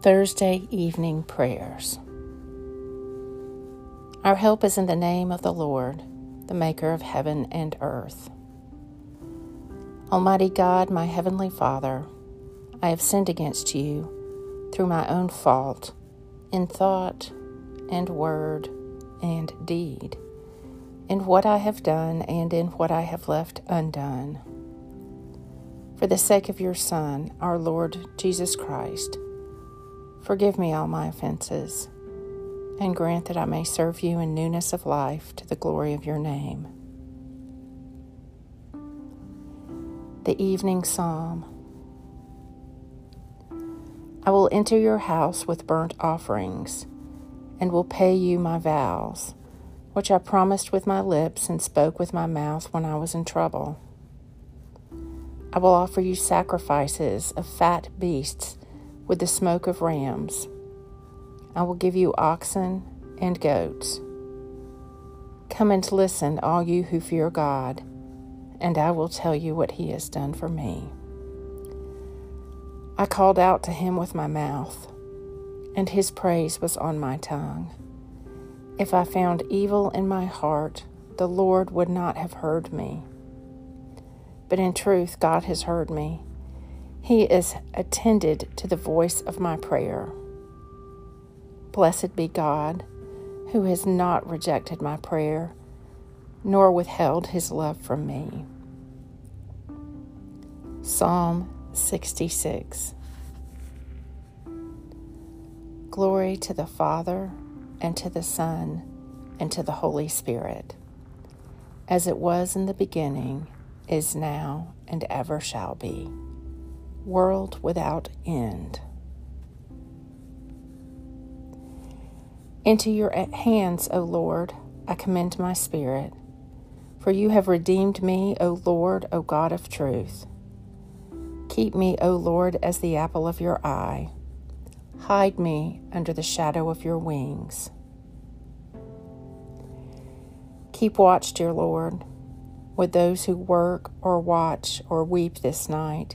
Thursday evening prayers. Our help is in the name of the Lord, the Maker of heaven and earth. Almighty God, my Heavenly Father, I have sinned against you through my own fault in thought and word and deed, in what I have done and in what I have left undone. For the sake of your Son, our Lord Jesus Christ, forgive me all my offenses, and grant that I may serve you in newness of life to the glory of your name. The Evening Psalm I will enter your house with burnt offerings, and will pay you my vows, which I promised with my lips and spoke with my mouth when I was in trouble. I will offer you sacrifices of fat beasts with the smoke of rams. I will give you oxen and goats. Come and listen, all you who fear God, and I will tell you what he has done for me. I called out to him with my mouth, and his praise was on my tongue. If I found evil in my heart, the Lord would not have heard me. But in truth, God has heard me. He is attended to the voice of my prayer. Blessed be God, who has not rejected my prayer, nor withheld his love from me. Psalm 66 Glory to the Father, and to the Son, and to the Holy Spirit, as it was in the beginning is now, and ever shall be, world without end. Into your hands, O Lord, I commend my spirit, for you have redeemed me, O Lord, O God of truth. Keep me, O Lord, as the apple of your eye. Hide me under the shadow of your wings. Keep watch, dear Lord with those who work or watch or weep this night,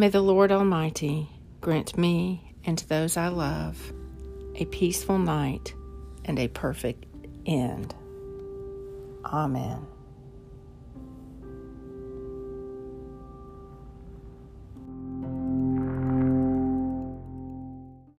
May the Lord Almighty grant me and those I love a peaceful night and a perfect end. Amen.